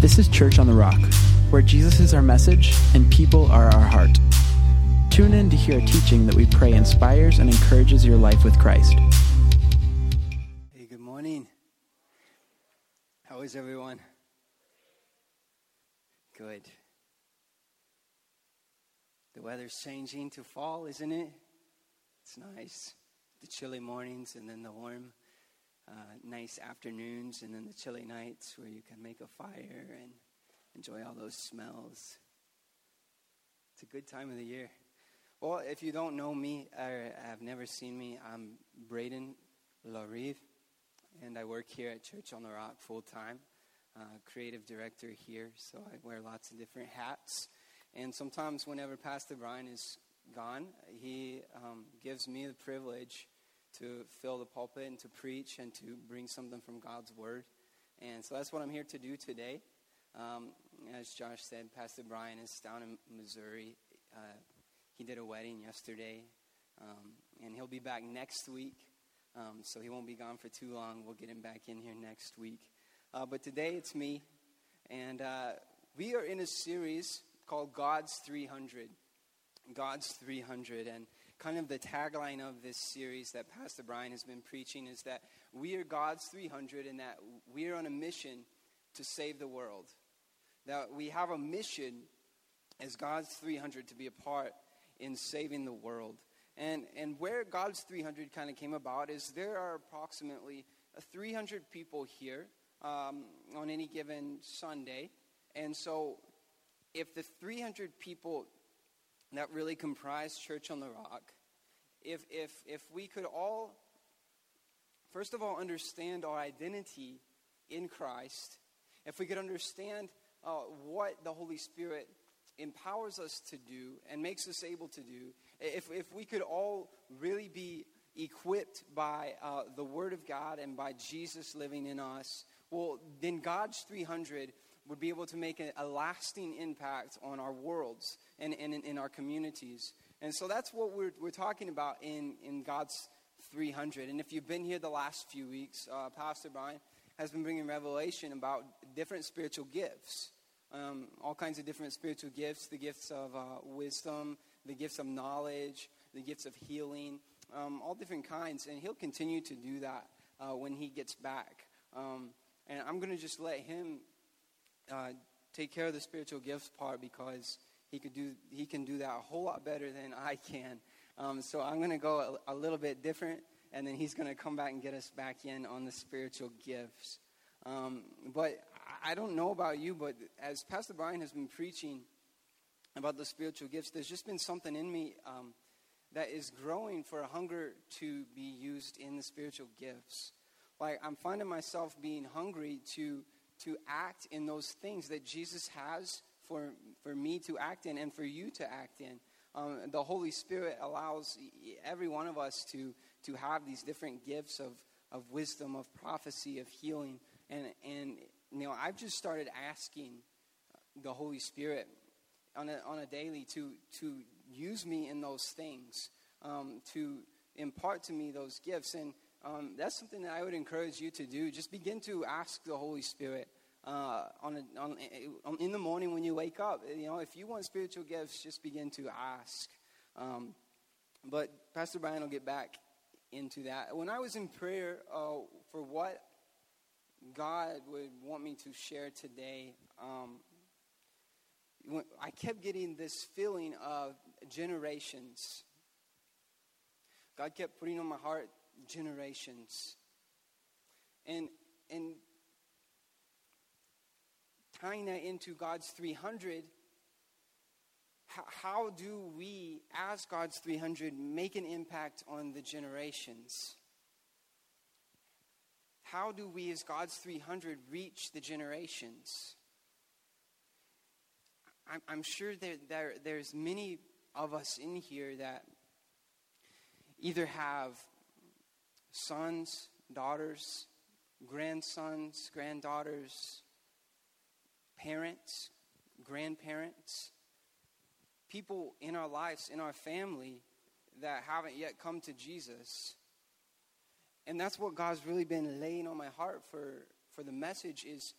This is Church on the Rock, where Jesus is our message and people are our heart. Tune in to hear a teaching that we pray inspires and encourages your life with Christ. Hey, good morning. How is everyone? Good. The weather's changing to fall, isn't it? It's nice. The chilly mornings and then the warm, uh, nice afternoons and then the chilly nights where you can make a fire and enjoy all those smells. It's a good time of the year. Well, if you don't know me or have never seen me, I'm Braden Larive, and I work here at Church on the Rock full time. Uh, creative director here, so I wear lots of different hats. And sometimes, whenever Pastor Brian is gone, he um, gives me the privilege to fill the pulpit and to preach and to bring something from God's Word. And so that's what I'm here to do today. Um, as Josh said, Pastor Brian is down in Missouri. Uh, he did a wedding yesterday, um, and he'll be back next week. Um, so he won't be gone for too long. We'll get him back in here next week. Uh, but today it's me, and uh, we are in a series called God's 300. God's 300. And kind of the tagline of this series that Pastor Brian has been preaching is that we are God's 300 and that we are on a mission to save the world. That we have a mission as God's 300 to be a part in saving the world. And, and where God's 300 kind of came about is there are approximately 300 people here um, on any given Sunday. And so if the 300 people that really comprise Church on the Rock, if, if, if we could all, first of all, understand our identity in Christ, if we could understand uh, what the Holy Spirit empowers us to do and makes us able to do, if, if we could all really be equipped by uh, the Word of God and by Jesus living in us, well, then God's 300 would be able to make a, a lasting impact on our worlds and, and in, in, our communities. And so that's what we're, we're talking about in, in God's 300. And if you've been here the last few weeks, uh, Pastor Brian has been bringing revelation about different spiritual gifts. Um, all kinds of different spiritual gifts the gifts of uh, wisdom, the gifts of knowledge, the gifts of healing, um, all different kinds. And he'll continue to do that uh, when he gets back. Um, and I'm going to just let him uh, take care of the spiritual gifts part because he could do he can do that a whole lot better than I can. Um, so I'm going to go a, a, little bit different, and then he's going to come back and get us back in on the spiritual gifts. Um, but I don't know about you, but as Pastor Brian has been preaching about the spiritual gifts, there's just been something in me um, that is growing for a hunger to be used in the spiritual gifts. Like I'm finding myself being hungry to to act in those things that Jesus has for, for me to act in and for you to act in. Um, the Holy Spirit allows every one of us to, to have these different gifts of, of wisdom, of prophecy, of healing. And, and, you know, I've just started asking the Holy Spirit on a, on a daily to, to use me in those things, um, to impart to me those gifts. And um, that's something that I would encourage you to do. Just begin to ask the Holy Spirit uh, on, a, on, on, in the morning when you wake up. You know, if you want spiritual gifts, just begin to ask. Um, but Pastor Brian will get back into that. When I was in prayer uh, for what God would want me to share today, um, I kept getting this feeling of generations. God kept putting on my heart generations. And and tying that into God's 300, how, how do we, as God's 300, make an impact on the generations? How do we, as God's 300, reach the generations? I'm, I'm sure that there, there's many of us in here that either have sons, daughters, grandsons, granddaughters, parents, grandparents, people in our lives, in our family that haven't yet come to Jesus. And that's what God's really been laying on my heart for, for the message is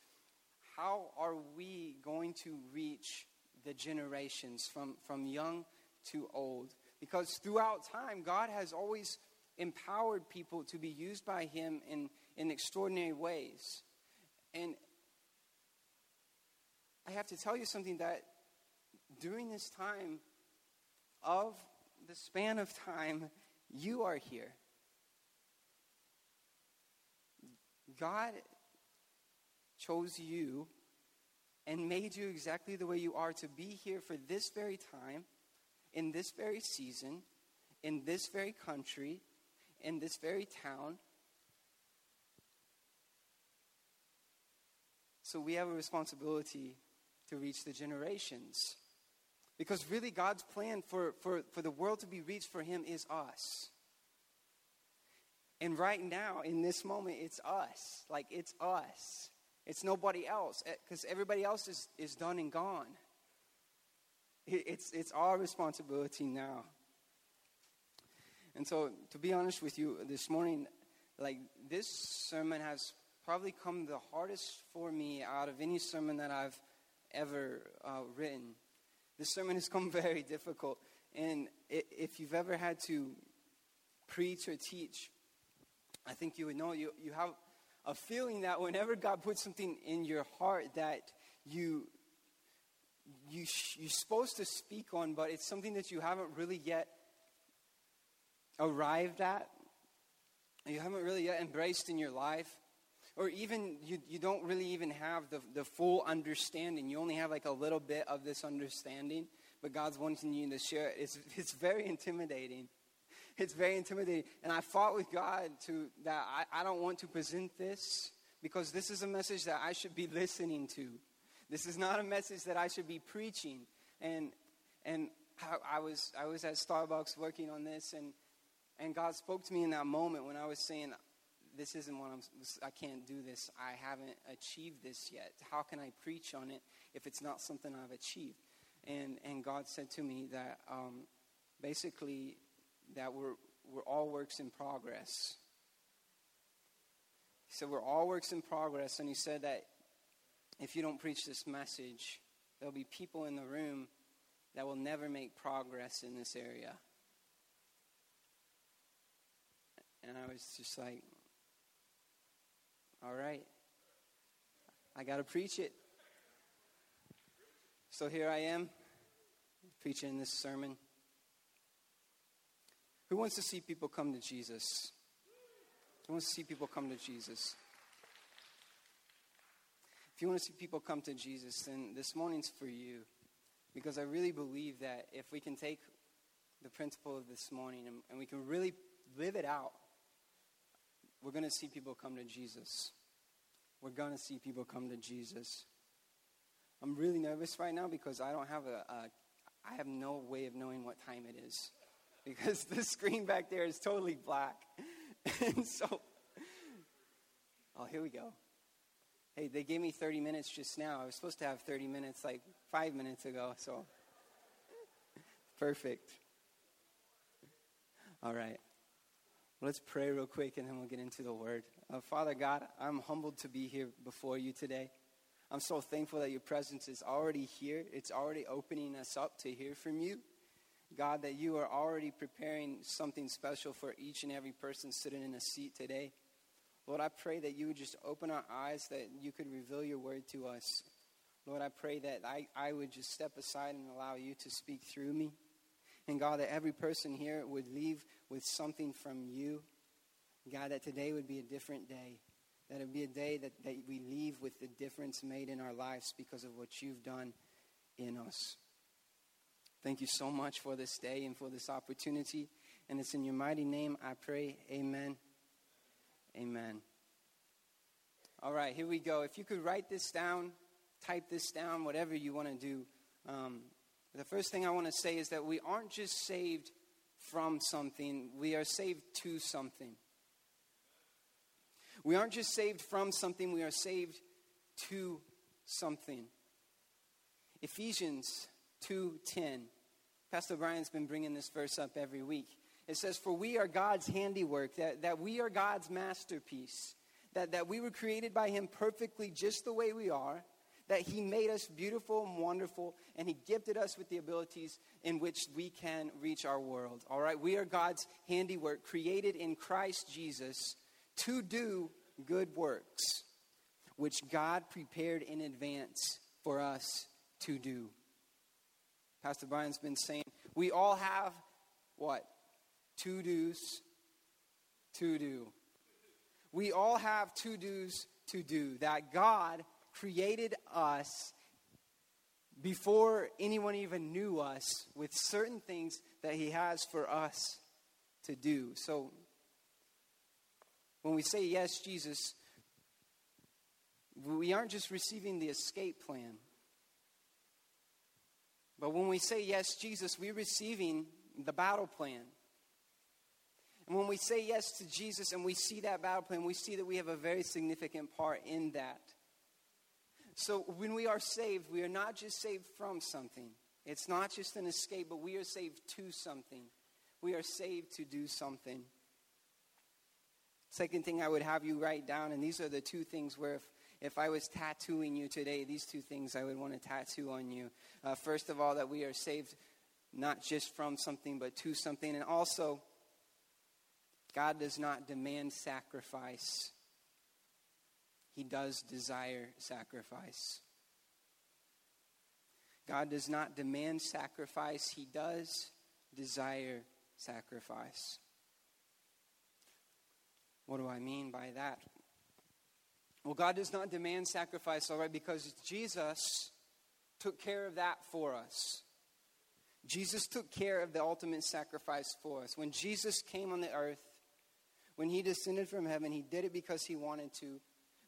how are we going to reach the generations from, from young to old? Because throughout time, God has always empowered people to be used by Him in, in extraordinary ways. And I have to tell you something that during this time of the span of time, you are here. God chose you and made you exactly the way you are to be here for this very time, in this very season, in this very country, in this very town. So we have a responsibility to reach the generations. Because really, God's plan for, for, for the world to be reached for Him is us. And right now, in this moment, it's us. Like, it's us. It's nobody else. Because eh, everybody else is, is done and gone. It's, it's our responsibility now. And so, to be honest with you, this morning, like, this sermon has probably come the hardest for me out of any sermon that I've ever uh, written. This sermon has come very difficult. And if you've ever had to preach or teach, I think you would know you, you have a feeling that whenever God puts something in your heart that you, you you're supposed to speak on, but it's something that you haven't really yet arrived at, you haven't really yet embraced in your life, or even you, you don't really even have the, the full understanding. You only have like a little bit of this understanding, but God's wanting you to share it. It's, it's very intimidating. It's very intimidating. And I fought with God to that I, I don't want to present this because this is a message that I should be listening to. This is not a message that I should be preaching. And and I, I was I was at Starbucks working on this and and God spoke to me in that moment when I was saying, this isn't what I'm, I can't do this. I haven't achieved this yet. How can I preach on it if it's not something I've achieved? And, and God said to me that um, basically that we're, we're all works in progress. He said, We're all works in progress. And he said that if you don't preach this message, there'll be people in the room that will never make progress in this area. And I was just like, all right. I got to preach it. So here I am, preaching this sermon. Who wants to see people come to Jesus? Who wants to see people come to Jesus? If you want to see people come to Jesus, then this morning's for you. Because I really believe that if we can take the principle of this morning and, and we can really live it out, we're going to see people come to Jesus. We're going to see people come to Jesus. I'm really nervous right now because I don't have a, a I have no way of knowing what time it is because the screen back there is totally black. and so, oh, here we go. Hey, they gave me 30 minutes just now. I was supposed to have 30 minutes like five minutes ago, so perfect. All right. Let's pray real quick and then we'll get into the word. Uh, Father God, I'm humbled to be here before you today. I'm so thankful that your presence is already here. It's already opening us up to hear from you. God, that you are already preparing something special for each and every person sitting in a seat today. Lord, I pray that you would just open our eyes, that you could reveal your word to us. Lord, I pray that I, I would just step aside and allow you to speak through me. And God, that every person here would leave with something from you. God, that today would be a different day. That it would be a day that, that we leave with the difference made in our lives because of what you've done in us. Thank you so much for this day and for this opportunity. And it's in your mighty name I pray. Amen. Amen. All right, here we go. If you could write this down, type this down, whatever you want to do. Um, the first thing I want to say is that we aren't just saved from something, we are saved to something. We aren't just saved from something, we are saved to something. Ephesians 2:10. Pastor Brian's been bringing this verse up every week. It says, For we are God's handiwork, that, that we are God's masterpiece, that, that we were created by Him perfectly just the way we are, that He made us beautiful and wonderful, and He gifted us with the abilities in which we can reach our world. All right? We are God's handiwork, created in Christ Jesus to do good works, which God prepared in advance for us to do. Pastor Brian's been saying, we all have what? To do's to do. We all have to do's to do. That God created us before anyone even knew us with certain things that He has for us to do. So when we say yes, Jesus, we aren't just receiving the escape plan. But when we say yes, Jesus, we're receiving the battle plan. And when we say yes to Jesus and we see that battle plan, we see that we have a very significant part in that. So when we are saved, we are not just saved from something. It's not just an escape, but we are saved to something. We are saved to do something. Second thing I would have you write down, and these are the two things where if, if I was tattooing you today, these two things I would want to tattoo on you. Uh, first of all, that we are saved not just from something, but to something. And also, God does not demand sacrifice, He does desire sacrifice. God does not demand sacrifice, He does desire sacrifice. What do I mean by that? Well, God does not demand sacrifice, all right, because Jesus took care of that for us. Jesus took care of the ultimate sacrifice for us. When Jesus came on the earth, when he descended from heaven, he did it because he wanted to,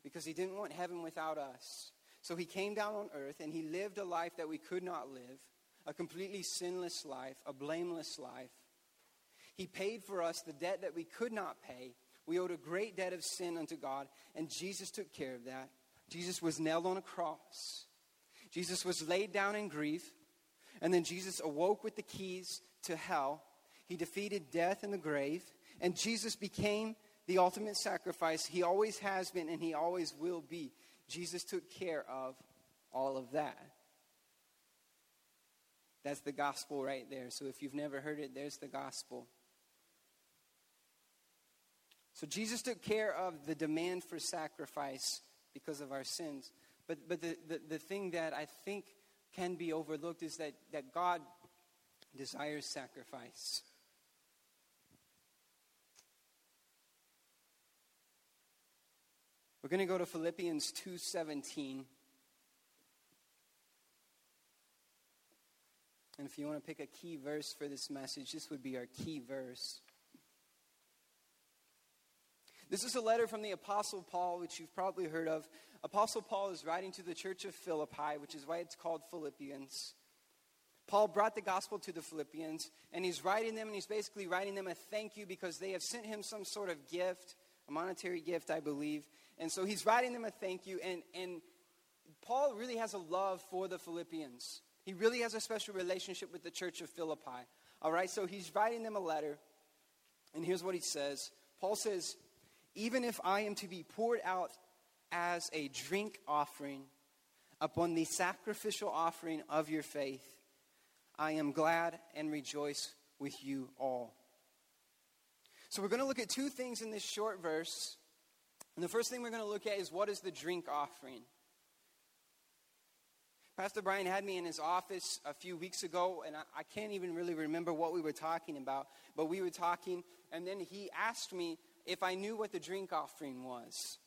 because he didn't want heaven without us. So he came down on earth and he lived a life that we could not live, a completely sinless life, a blameless life. He paid for us the debt that we could not pay. We owed a great debt of sin unto God, and Jesus took care of that. Jesus was nailed on a cross. Jesus was laid down in grief, and then Jesus awoke with the keys to hell. He defeated death and the grave. And Jesus became the ultimate sacrifice. He always has been and he always will be. Jesus took care of all of that. That's the gospel right there. So if you've never heard it, there's the gospel. So Jesus took care of the demand for sacrifice because of our sins. But, but the, the, the thing that I think can be overlooked is that, that God desires sacrifice. We're going to go to Philippians 2:17. And if you want to pick a key verse for this message, this would be our key verse. This is a letter from the Apostle Paul, which you've probably heard of. Apostle Paul is writing to the church of Philippi, which is why it's called Philippians. Paul brought the gospel to the Philippians, and he's writing them, and he's basically writing them a thank you because they have sent him some sort of gift, a monetary gift, I believe. And so he's writing them a thank you. And, and Paul really has a love for the Philippians. He really has a special relationship with the church of Philippi. All right, so he's writing them a letter. And here's what he says Paul says, Even if I am to be poured out as a drink offering upon the sacrificial offering of your faith, I am glad and rejoice with you all. So we're going to look at two things in this short verse and the first thing we're going to look at is what is the drink offering? Pastor Brian had me in his office a few weeks ago, and I, I, can't even really remember what we were talking about, but we were talking, and then he asked me if I knew what the drink offering was.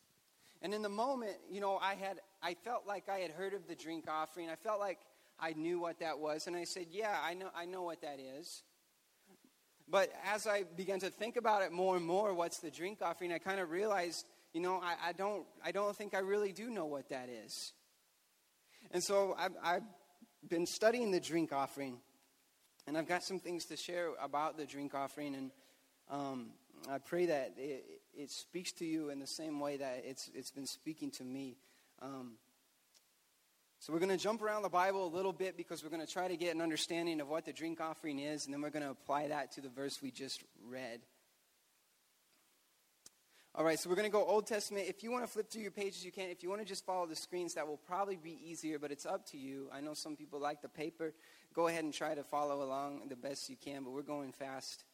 And in the moment, you know, I had I felt like I had heard of the drink offering. I felt like I knew what that was, and I said, "Yeah, I know I know what that is." But as I began to think about it more and more, what's the drink offering? I kind of realized you know, I, I, don't, I don't think I really do know what that is. And so I've, I've been studying the drink offering, and I've got some things to share about the drink offering, and um, I pray that it, it, speaks to you in the same way that it's, it's been speaking to me. Um, so we're going to jump around the Bible a little bit because we're going to try to get an understanding of what the drink offering is, and then we're going to apply that to the verse we just read. All right, so we're going to go Old Testament. If you want to flip through your pages, you can. If you want to just follow the screens, that will probably be easier, but it's up to you. I know some people like the paper. Go ahead and try to follow along the best you can, but we're going fast.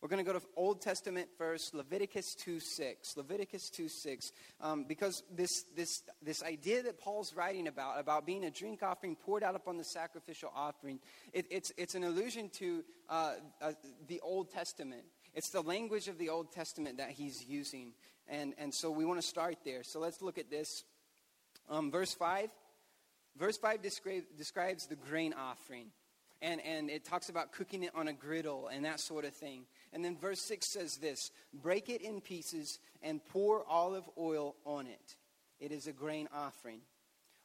We're going to go to Old Testament first, Leviticus 2 6. Leviticus 2 6. Um, because this, this, this idea that Paul's writing about, about being a drink offering poured out upon the sacrificial offering, it, it's, it's an allusion to uh, uh, the Old Testament. It's the language of the Old Testament that he's using. And, and so we want to start there. So let's look at this. Um, verse 5. Verse 5 describe, describes the grain offering. And, and it talks about cooking it on a griddle and that sort of thing. And then verse 6 says this Break it in pieces and pour olive oil on it. It is a grain offering.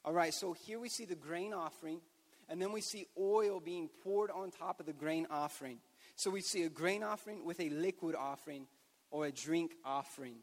All right, so here we see the grain offering, and then we see oil being poured on top of the grain offering. So we see a grain offering with a liquid offering or a drink offering.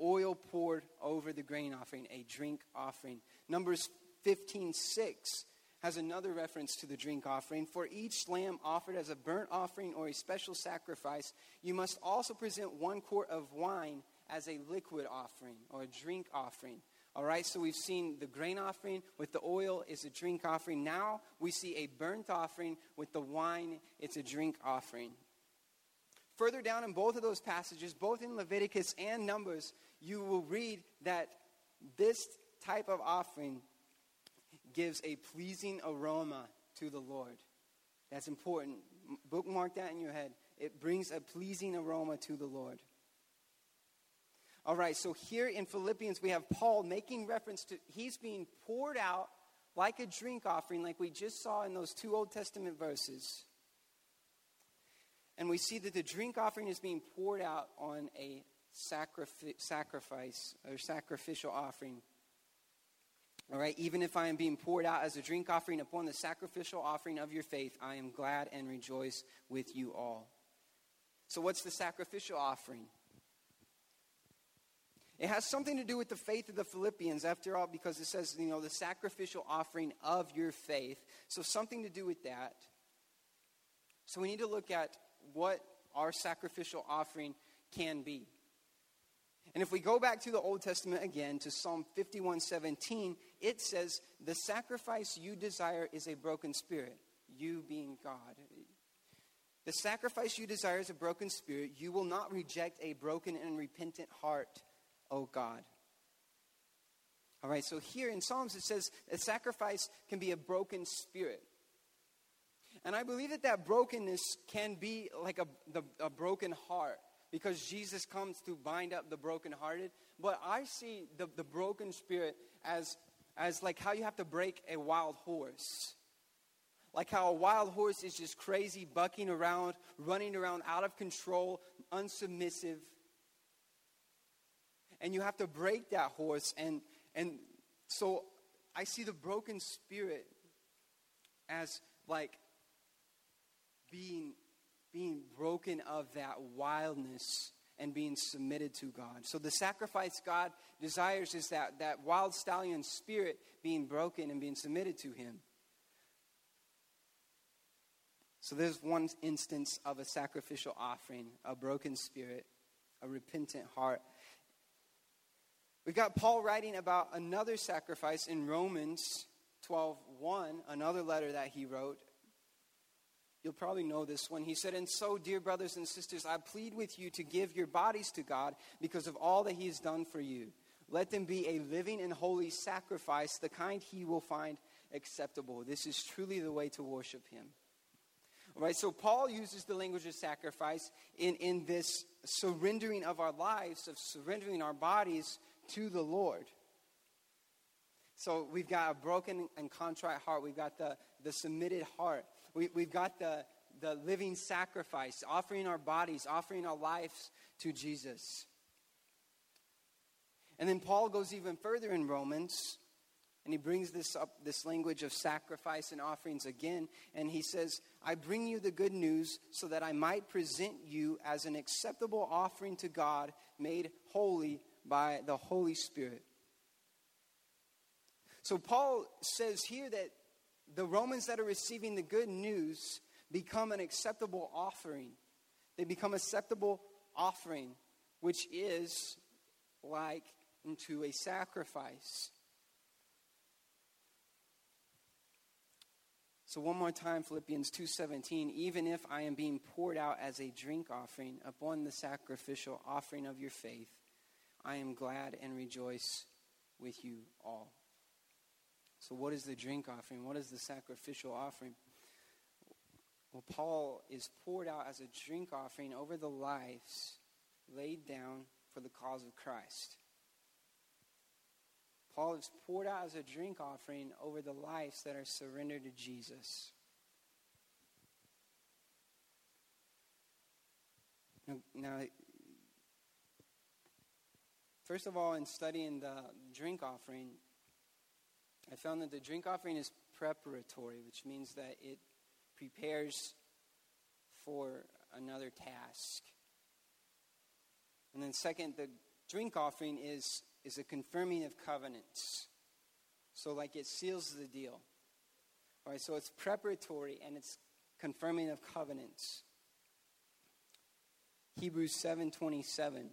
Oil poured over the grain offering, a drink offering. Numbers 15 6 has another reference to the drink offering. For each lamb offered as a burnt offering or a special sacrifice, you must also present one quart of wine as a liquid offering or a drink offering. All right, so we've seen the grain offering with the oil is a drink offering. Now we see a burnt offering with the wine, it's a drink offering. Further down in both of those passages, both in Leviticus and Numbers, you will read that this type of offering gives a pleasing aroma to the Lord. That's important. Bookmark that in your head. It brings a pleasing aroma to the Lord. All right, so here in Philippians, we have Paul making reference to he's being poured out like a drink offering, like we just saw in those two Old Testament verses. And we see that the drink offering is being poured out on a sacrifice, or sacrificial offering. All right, even if I am being poured out as a drink offering upon the sacrificial offering of your faith, I am glad and rejoice with you all. So, what's the sacrificial offering? It has something to do with the faith of the Philippians, after all, because it says, you know, the sacrificial offering of your faith. So, something to do with that. So, we need to look at what our sacrificial offering can be. And if we go back to the Old Testament again, to Psalm 51:17, it says, The sacrifice you desire is a broken spirit, you being God. The sacrifice you desire is a broken spirit. You will not reject a broken and repentant heart O God. All right, so here in Psalms it says a sacrifice can be a broken spirit. And I believe that that brokenness can be like a, the, a broken heart because Jesus comes to bind up the brokenhearted. But I see the, the broken spirit as, as like how you have to break a wild horse. Like how a wild horse is just crazy, bucking around, running around out of control, unsubmissive and you have to break that horse. And, and so I see the broken spirit as like being, being broken of that wildness and being submitted to God. So the sacrifice God desires is that, that wild stallion spirit being broken and being submitted to Him. So there's one instance of a sacrificial offering, a broken spirit, a repentant heart. We've got Paul writing about another sacrifice in Romans 12:1, another letter that he wrote. You'll probably know this one. He said, And so, dear brothers and sisters, I plead with you to give your bodies to God because of all that He has done for you. Let them be a living and holy sacrifice, the kind He will find acceptable. This is truly the way to worship Him. All right, so Paul uses the language of sacrifice in, in this surrendering of our lives, of surrendering our bodies to the Lord. So we've got a broken and contrite heart. We've got the, the submitted heart. We, we've got the, the living sacrifice, offering our bodies, offering our lives to Jesus. And then Paul goes even further in Romans, and he brings this up, this language of sacrifice and offerings again. And he says, I bring you the good news so that I might present you as an acceptable offering to God, made holy by the Holy Spirit. So Paul says here that the Romans that are receiving the good news become an acceptable offering. They become acceptable offering which is like unto a sacrifice. So one more time Philippians 2:17 even if I am being poured out as a drink offering upon the sacrificial offering of your faith I am glad and rejoice with you all. So what is the drink offering? What is the sacrificial offering? Well Paul is poured out as a drink offering over the lives laid down for the cause of Christ. Paul is poured out as a drink offering over the lives that are surrendered to Jesus. Now, now, first of all, in studying the drink offering, I found that the drink offering is preparatory, which means that it prepares for another task. And then, second, the drink offering is, is a confirming of covenants. So, like, it seals the deal. All right, so it's preparatory and it's confirming of covenants. Hebrews 7:27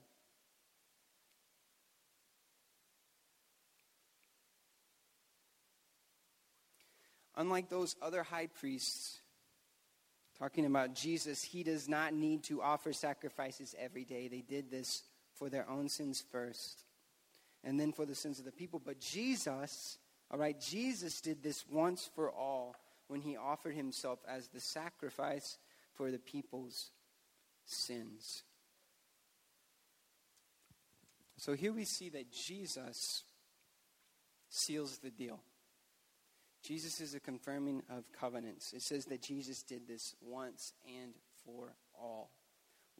Unlike those other high priests talking about Jesus, he does not need to offer sacrifices every day. They did this for their own sins first, and then for the sins of the people. But Jesus, all right, Jesus did this once for all when he offered himself as the sacrifice for the people's sins. So here we see that Jesus seals the deal. Jesus is a confirming of covenants. It says that Jesus did this once and for all.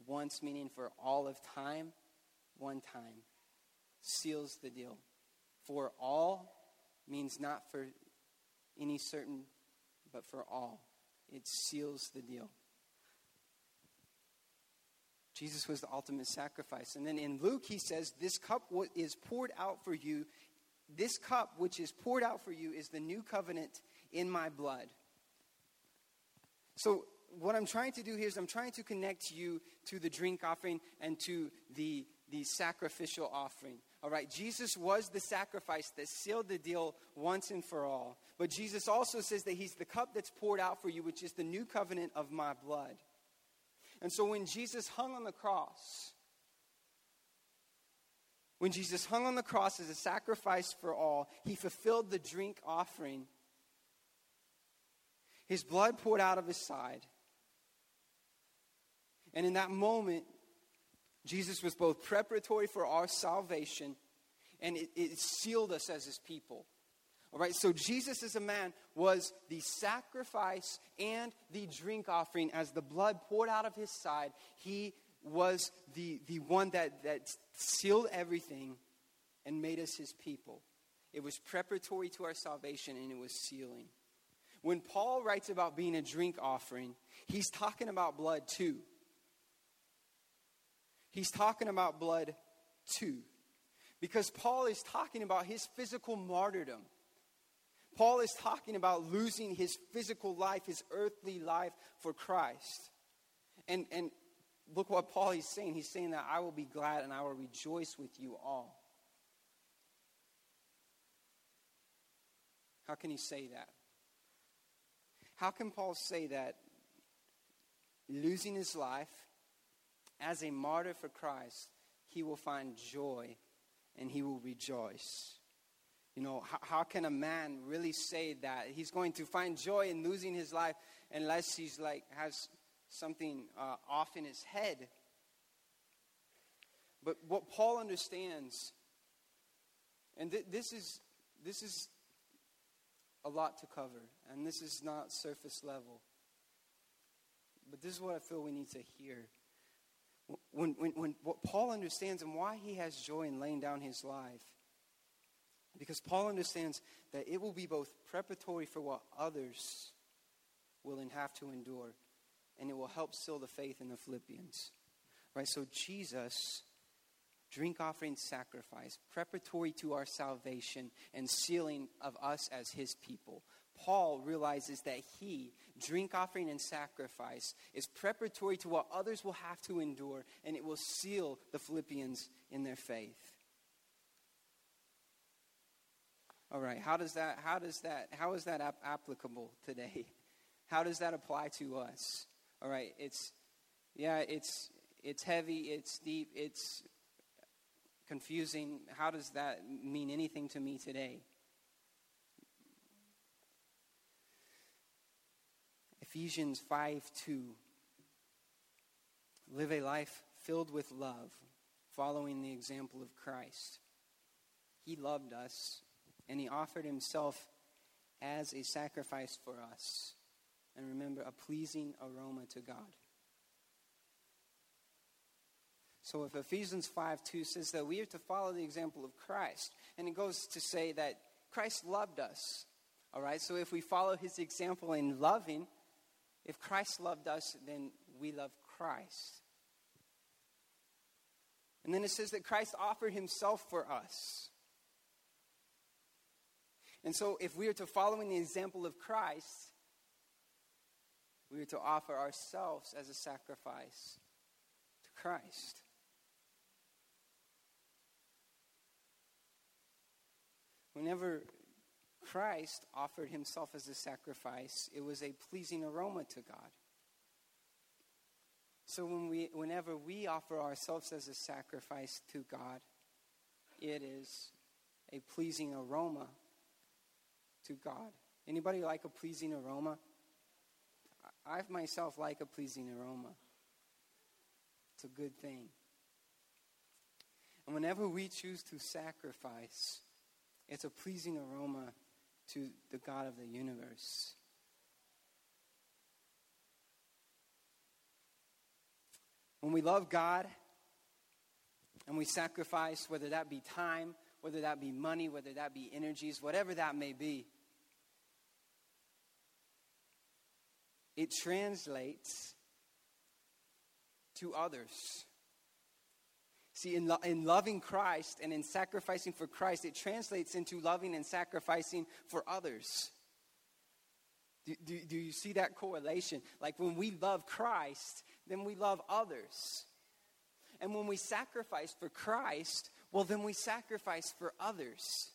Once meaning for all of time, one time. Seals the deal. For all means not for any certain, but for all. It seals the deal. Jesus was the ultimate sacrifice. And then in Luke, he says, This cup is poured out for you this cup which is poured out for you is the new covenant in my blood. So, what I'm trying to do here is I'm trying to connect you to the drink offering and to the, the sacrificial offering. All right, Jesus was the sacrifice that sealed the deal once and for all. But Jesus also says that he's the cup that's poured out for you, which is the new covenant of my blood. And so when Jesus hung on the cross, when Jesus hung on the cross as a sacrifice for all, he fulfilled the drink offering. His blood poured out of his side. And in that moment, Jesus was both preparatory for our salvation and it, it, sealed us as his people. All right, so Jesus as a man was the sacrifice and the drink offering as the blood poured out of his side. He was the, the one that, that sealed everything and made us his people. It was preparatory to our salvation and it was sealing. When Paul writes about being a drink offering, he's talking about blood too. He's talking about blood too. Because Paul is talking about his physical martyrdom. Paul is talking about losing his physical life, his earthly life for Christ. And, and look what Paul is saying. He's saying that I will be glad and I will rejoice with you all. How can he say that? How can Paul say that losing his life as a martyr for Christ, he will find joy and he will rejoice? You know, how, how, can a man really say that he's going to find joy in losing his life unless he's like has something uh, off in his head. But what Paul understands, and th- this is this is a lot to cover, and this is not surface level. But this is what I feel we need to hear. When, when, when what Paul understands and why he has joy in laying down his life, because Paul understands that it will be both preparatory for what others will have to endure and it will help seal the faith in the Philippians. Right? So Jesus, drink offering sacrifice, preparatory to our salvation and sealing of us as his people. Paul realizes that he, drink offering and sacrifice, is preparatory to what others will have to endure, and it will seal the Philippians in their faith. All right, how does that, how does that, how is that ap- applicable today? How does that apply to us? All right, it's, yeah, it's, it's heavy, it's deep, it's confusing. How does that mean anything to me today? Ephesians 5 2. Live a life filled with love, following the example of Christ. He loved us, and He offered Himself as a sacrifice for us. And remember, a pleasing aroma to God. So if Ephesians 5 2 says that we are to follow the example of Christ, and it goes to say that Christ loved us. All right, so if we follow his example in loving, if Christ loved us, then we love Christ. And then it says that Christ offered himself for us. And so, if we are to follow in the example of Christ, we are to offer ourselves as a sacrifice to Christ. Whenever Christ offered himself as a sacrifice, it was a pleasing aroma to God. So when we, whenever we offer ourselves as a sacrifice to God, it is a pleasing aroma to God. Anybody like a pleasing aroma? I myself like a pleasing aroma. It's a good thing. And whenever we choose to sacrifice, it's a pleasing aroma to the God of the universe. When we love God and we sacrifice, whether that be time, whether that be money, whether that be energies, whatever that may be, it translates to others. See, in, lo- in loving Christ and in sacrificing for Christ, it translates into loving and sacrificing for others. Do, do, do you see that correlation? Like when we love Christ, then we love others. And when we sacrifice for Christ, well, then we sacrifice for others.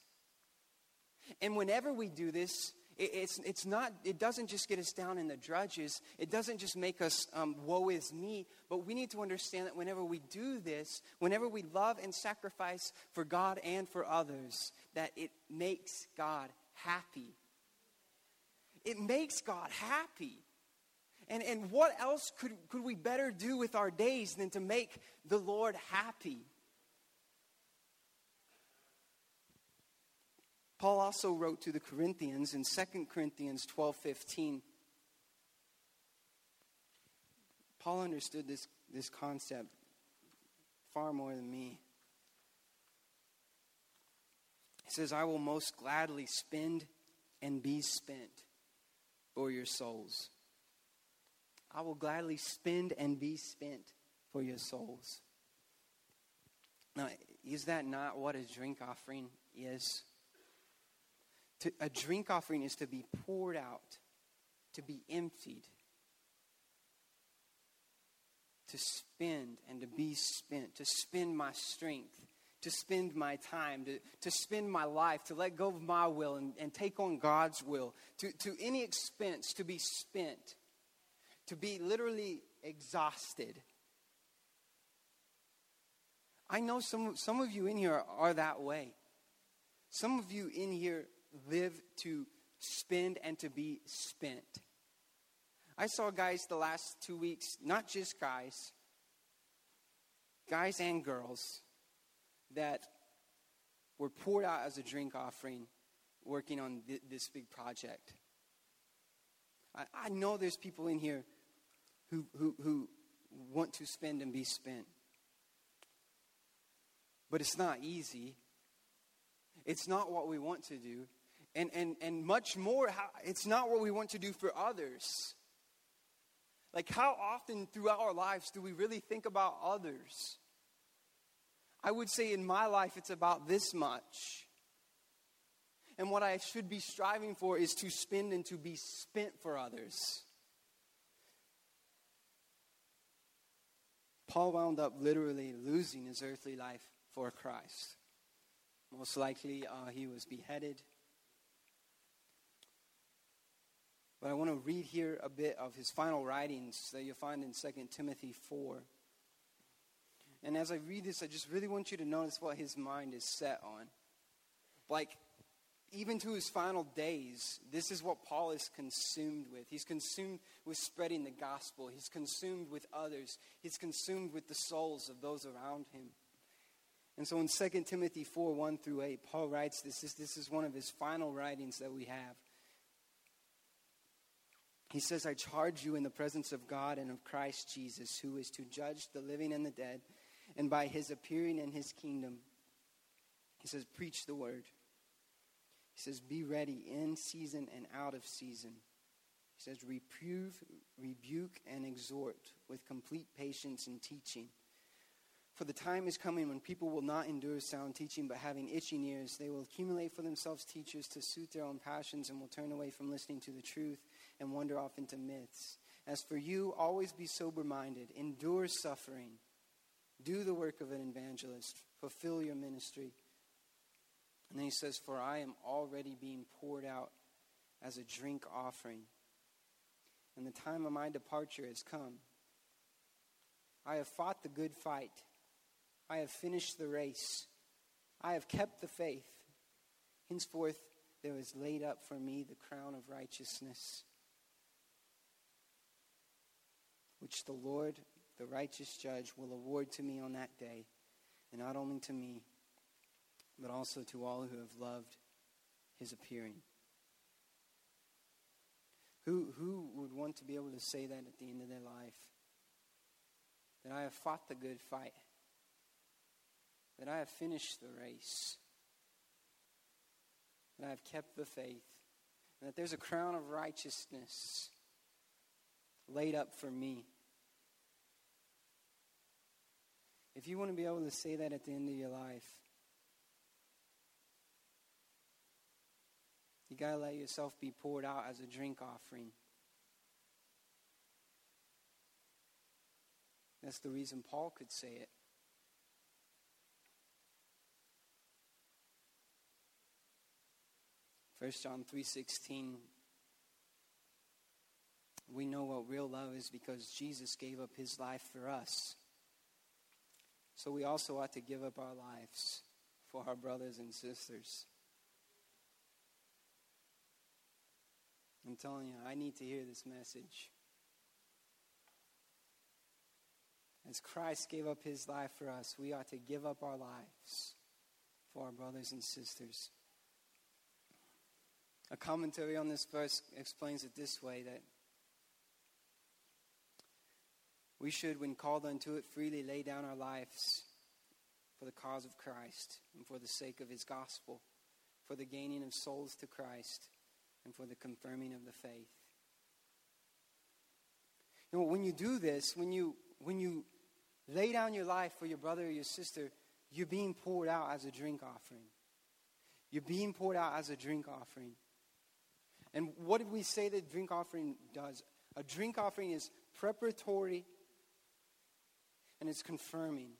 And whenever we do this, it's, it's not, it doesn't just get us down in the drudges. It doesn't just make us um, woe is me. But we need to understand that whenever we do this, whenever we love and sacrifice for God and for others, that it makes God happy. It makes God happy. And, and what else could, could we better do with our days than to make the Lord happy? Paul also wrote to the Corinthians in 2 Corinthians 12:15. Paul understood this, this concept far more than me. He says, I will most gladly spend and be spent for your souls. I will gladly spend and be spent for your souls. Now, is that not what a drink offering is? To, a drink offering is to be poured out, to be emptied, to spend and to be spent, to spend my strength, to spend my time, to, to spend my life, to let go of my will and, and take on God's will, to, to any expense to be spent, to be literally exhausted. I know some, some of you in here are that way. Some of you in here live to spend and to be spent. I saw guys the last two weeks, not just guys, guys and girls, that were poured out as a drink offering working on th- this big project. I, I know there's people in here who, who, who want to spend and be spent. But it's not easy. It's not what we want to do and, and, and much more, how, it's not what we want to do for others. Like, how often throughout our lives do we really think about others? I would say in my life, it's about this much. And what I should be striving for is to spend and to be spent for others. Paul wound up literally losing his earthly life for Christ. Most likely, uh, he was beheaded. But I want to read here a bit of his final writings that you'll find in 2 Timothy 4. And as I read this, I just really want you to notice what his mind is set on. Like, even to his final days, this is what Paul is consumed with. He's consumed with spreading the gospel, he's consumed with others, he's consumed with the souls of those around him. And so in 2 Timothy 4 1 through 8, Paul writes this. This, this is one of his final writings that we have. He says, I charge you in the presence of God and of Christ Jesus, who is to judge the living and the dead, and by his appearing in his kingdom. He says, Preach the word. He says, Be ready in season and out of season. He says, Reprove, rebuke, and exhort with complete patience and teaching. For the time is coming when people will not endure sound teaching, but having itching ears, they will accumulate for themselves teachers to suit their own passions and will turn away from listening to the truth and wander off into myths. As for you, always be sober minded, endure suffering, do the work of an evangelist, fulfill your ministry. And then he says, For I am already being poured out as a drink offering, and the time of my departure has come. I have fought the good fight. I have finished the race. I have kept the faith. Henceforth, there is laid up for me the crown of righteousness, which the Lord, the righteous judge, will award to me on that day, and not only to me, but also to all who have loved his appearing. Who, who would want to be able to say that at the end of their life? That I have fought the good fight that I have finished the race, that I have kept the faith, and that there's a crown of righteousness laid up for me. If you want to be able to say that at the end of your life, you got to let yourself be poured out as a drink offering. That's the reason Paul could say it. 1 John 3:16 We know what real love is because Jesus gave up his life for us. So we also ought to give up our lives for our brothers and sisters. I'm telling you, I need to hear this message. As Christ gave up his life for us, we ought to give up our lives for our brothers and sisters. A commentary on this verse explains it this way that we should, when called unto it, freely lay down our lives for the cause of Christ and for the sake of his gospel, for the gaining of souls to Christ and for the confirming of the faith. You know, when you do this, when you when you lay down your life for your brother or your sister, you're being poured out as a drink offering. You're being poured out as a drink offering. And what did we say that drink offering does? A drink offering is preparatory and it's confirming.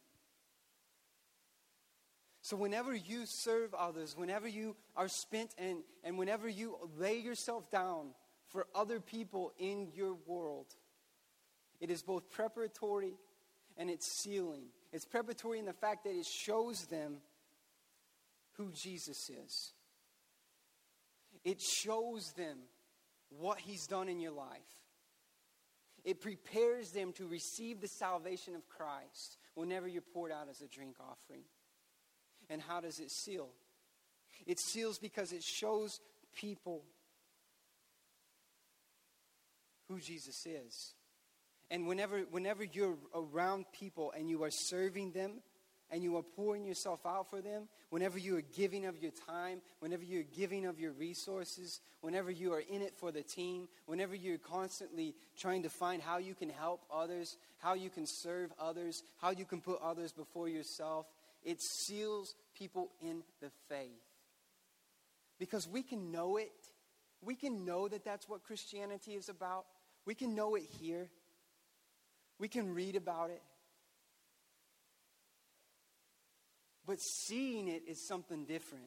So, whenever you serve others, whenever you are spent and, and whenever you lay yourself down for other people in your world, it is both preparatory and it's sealing. It's preparatory in the fact that it shows them who Jesus is. It shows them what He's done in your life. It prepares them to receive the salvation of Christ whenever you're poured out as a drink offering. And how does it seal? It seals because it shows people who Jesus is. And whenever, whenever you're around people and you are serving them and you are pouring yourself out for them, whenever you are giving of your time, whenever you're giving of your resources, whenever you are in it for the team, whenever you're constantly trying to find how you can help others, how you can serve others, how you can put others before yourself, it seals people in the faith. Because we can know it. We can know that that's what Christianity is about. We can know it here. We can read about it. But seeing it is something different.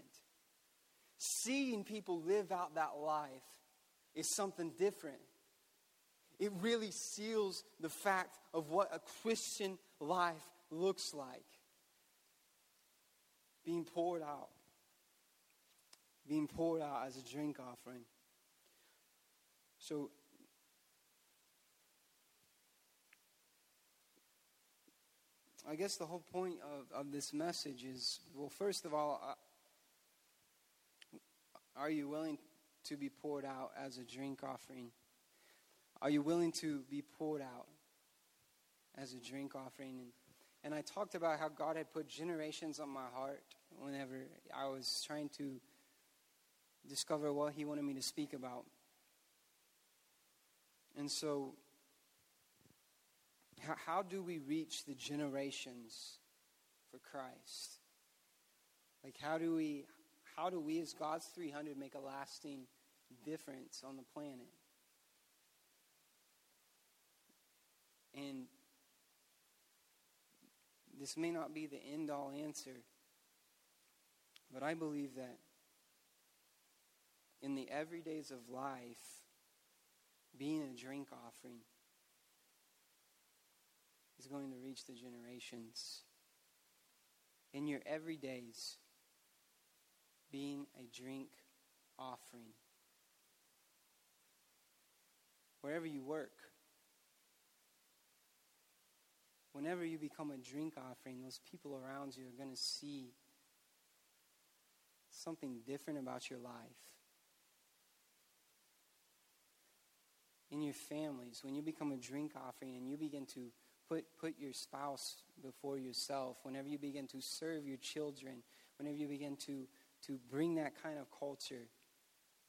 Seeing people live out that life is something different. It really seals the fact of what a Christian life looks like being poured out, being poured out as a drink offering. So, I guess the whole point of, of this message is well, first of all, are you willing to be poured out as a drink offering? Are you willing to be poured out as a drink offering? And, and I talked about how God had put generations on my heart whenever I was trying to discover what He wanted me to speak about. And so, how, how do we reach the generations for Christ? Like, how do we, how do we as God's 300 make a lasting difference on the planet? And this may not be the end all answer, but I believe that in the everydays of life, being a drink offering is going to reach the generations. In your everydays, being a drink offering. Wherever you work, whenever you become a drink offering, those people around you are going to see something different about your life. In your families, when you become a drink offering and you begin to put, put your spouse before yourself, whenever you begin to serve your children, whenever you begin to, to bring that kind of culture,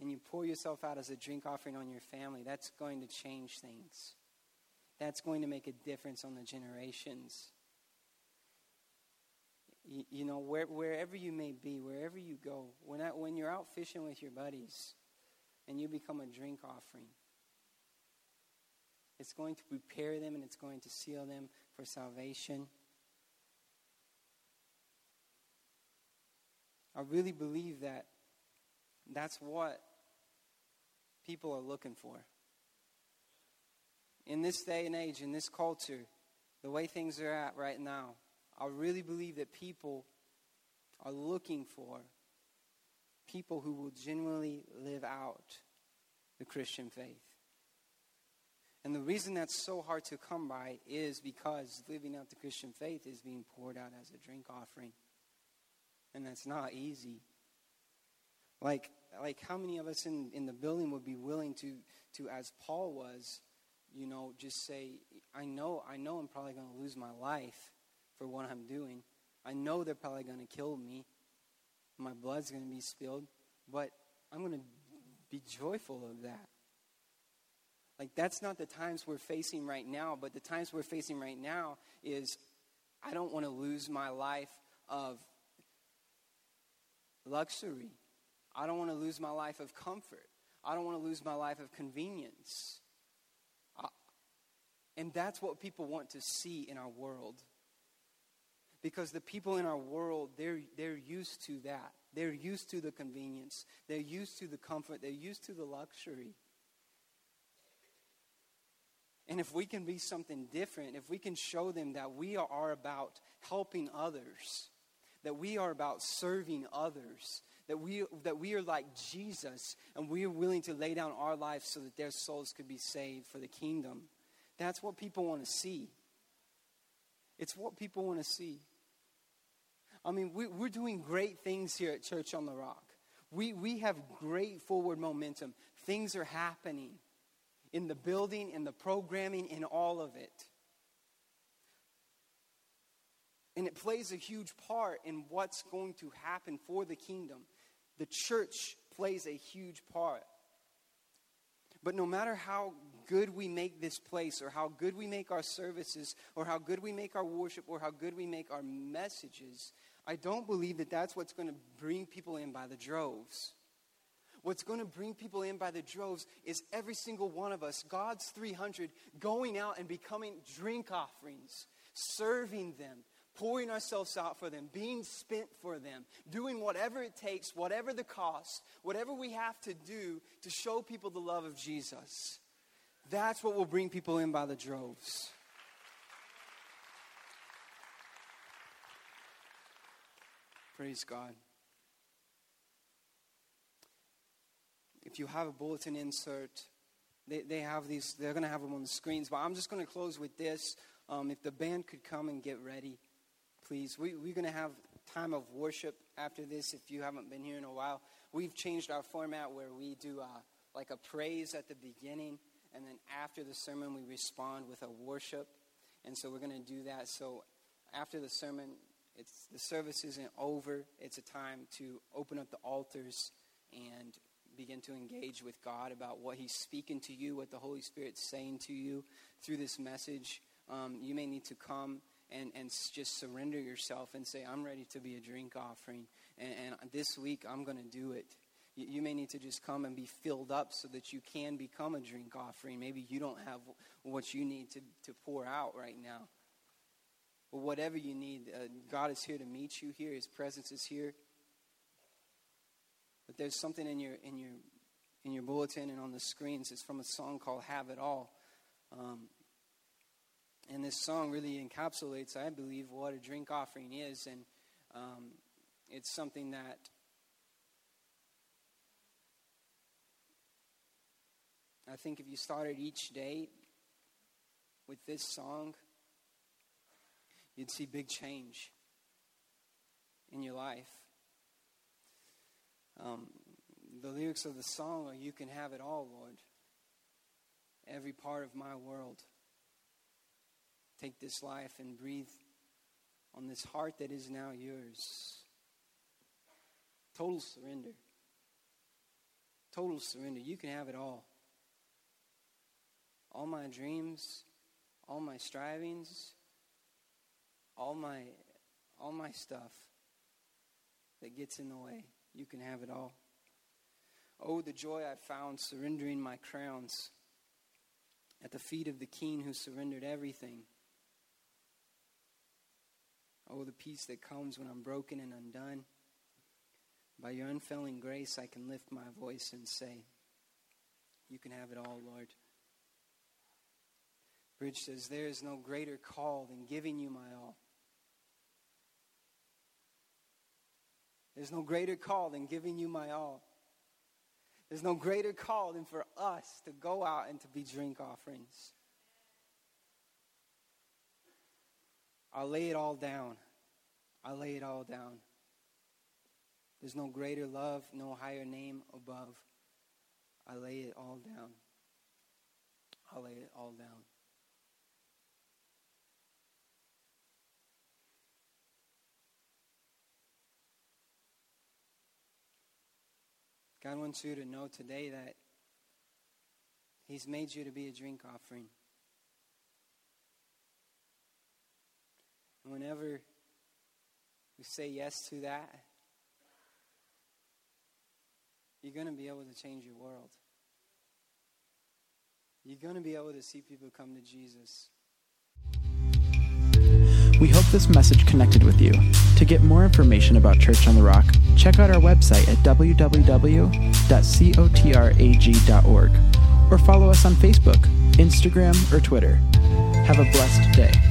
and you pour yourself out as a drink offering on your family, that's going to change things. That's going to make a difference on the generations. You, you know, where, wherever you may be, wherever you go, when, I, when you're out fishing with your buddies and you become a drink offering, it's going to prepare them and it's going to seal them for salvation. I really believe that that's what people are looking for in this day and age, in this culture, the way things are at right now, I really believe that people are looking for people who will genuinely live out the Christian faith. And the reason that's so hard to come by is because living out the Christian faith is being poured out as a drink offering. And that's not easy. Like, like how many of us in, in the building would be willing to, to, as Paul was, you know, just say, I know, I know I'm probably going to lose my life for what I'm doing. I know they're probably going to kill me. My blood's going to be spilled, but I'm going to be joyful of that. Like, that's not the times we're facing right now, but the times we're facing right now is I don't want to lose my life of luxury. I don't want to lose my life of comfort. I don't want to lose my life of convenience. Uh, and that's what people want to see in our world. Because the people in our world, they're, they're used to that. They're used to the convenience. They're used to the comfort. They're used to the luxury. And if we can be something different, if we can show them that we are about helping others, that we are about serving others, that we, that we are like Jesus, and we are willing to lay down our lives so that their souls could be saved for the kingdom that's what people want to see. It's what people want to see. I mean, we, we're doing great things here at Church on the Rock. We, we have great forward momentum. Things are happening in the building, in the programming, in all of it. And it plays a huge part in what's going to happen for the kingdom. The church plays a huge part. But no matter how good we make this place, or how good we make our services, or how good we make our worship, or how good we make our messages, I don't believe that that's what's going to bring people in by the droves. What's going to bring people in by the droves is every single one of us, God's 300, going out and becoming drink offerings, serving them, pouring ourselves out for them, being spent for them, doing whatever it takes, whatever the cost, whatever we have to do to show people the love of Jesus. That's what will bring people in by the droves. Praise God. If you have a bulletin insert, they, they have these, they're going to have them on the screens. But I'm just going to close with this. Um, if the band could come and get ready, please. We, we're going to have time of worship after this if you haven't been here in a while. We've changed our format where we do uh, like a praise at the beginning, and then after the sermon, we respond with a worship. And so we're going to do that. So after the sermon, it's, the service isn't over. It's a time to open up the altars and begin to engage with God about what He's speaking to you, what the Holy Spirit's saying to you through this message. Um, you may need to come and, and just surrender yourself and say, I'm ready to be a drink offering. And, and this week, I'm going to do it. You, may need to just come and be filled up so that you can become a drink offering. Maybe you don't have what you need to, to pour out right now. But whatever you need, uh, God is here to meet you here. His presence is here. But there's something in your in your in your bulletin and on the screens. It's from a song called "Have It All," um, and this song really encapsulates, I believe, what a drink offering is, and um, it's something that. I think if you started each day with this song, you'd see big change in your life. Um, the lyrics of the song are You can have it all, Lord. Every part of my world. Take this life and breathe on this heart that is now yours. Total surrender. Total surrender. You can have it all. All my dreams, all my strivings, all my all my stuff that gets in the way. You can have it all. Oh, the joy I found surrendering my crowns at the feet of the King who surrendered everything. Oh, the peace that comes when I'm broken and undone. By your unfailing grace, I can lift my voice and say, You can have it all, Lord. Bridge says, There is no greater call than giving you my all. There's no greater call than giving you my all. There's no greater call than for us to go out and to be drink offerings. I'll lay it all down. I'll lay it all down. There's no greater love, no higher name above. I lay it all down. I'll lay it all down. God wants you to know today that He's made you to be a drink offering. And whenever you say yes to that, you're going to be able to change your world. You're going to be able to see people come to Jesus. We hope this message connected with you. To get more information about Church on the Rock, check out our website at www.cotrag.org or follow us on Facebook, Instagram, or Twitter. Have a blessed day.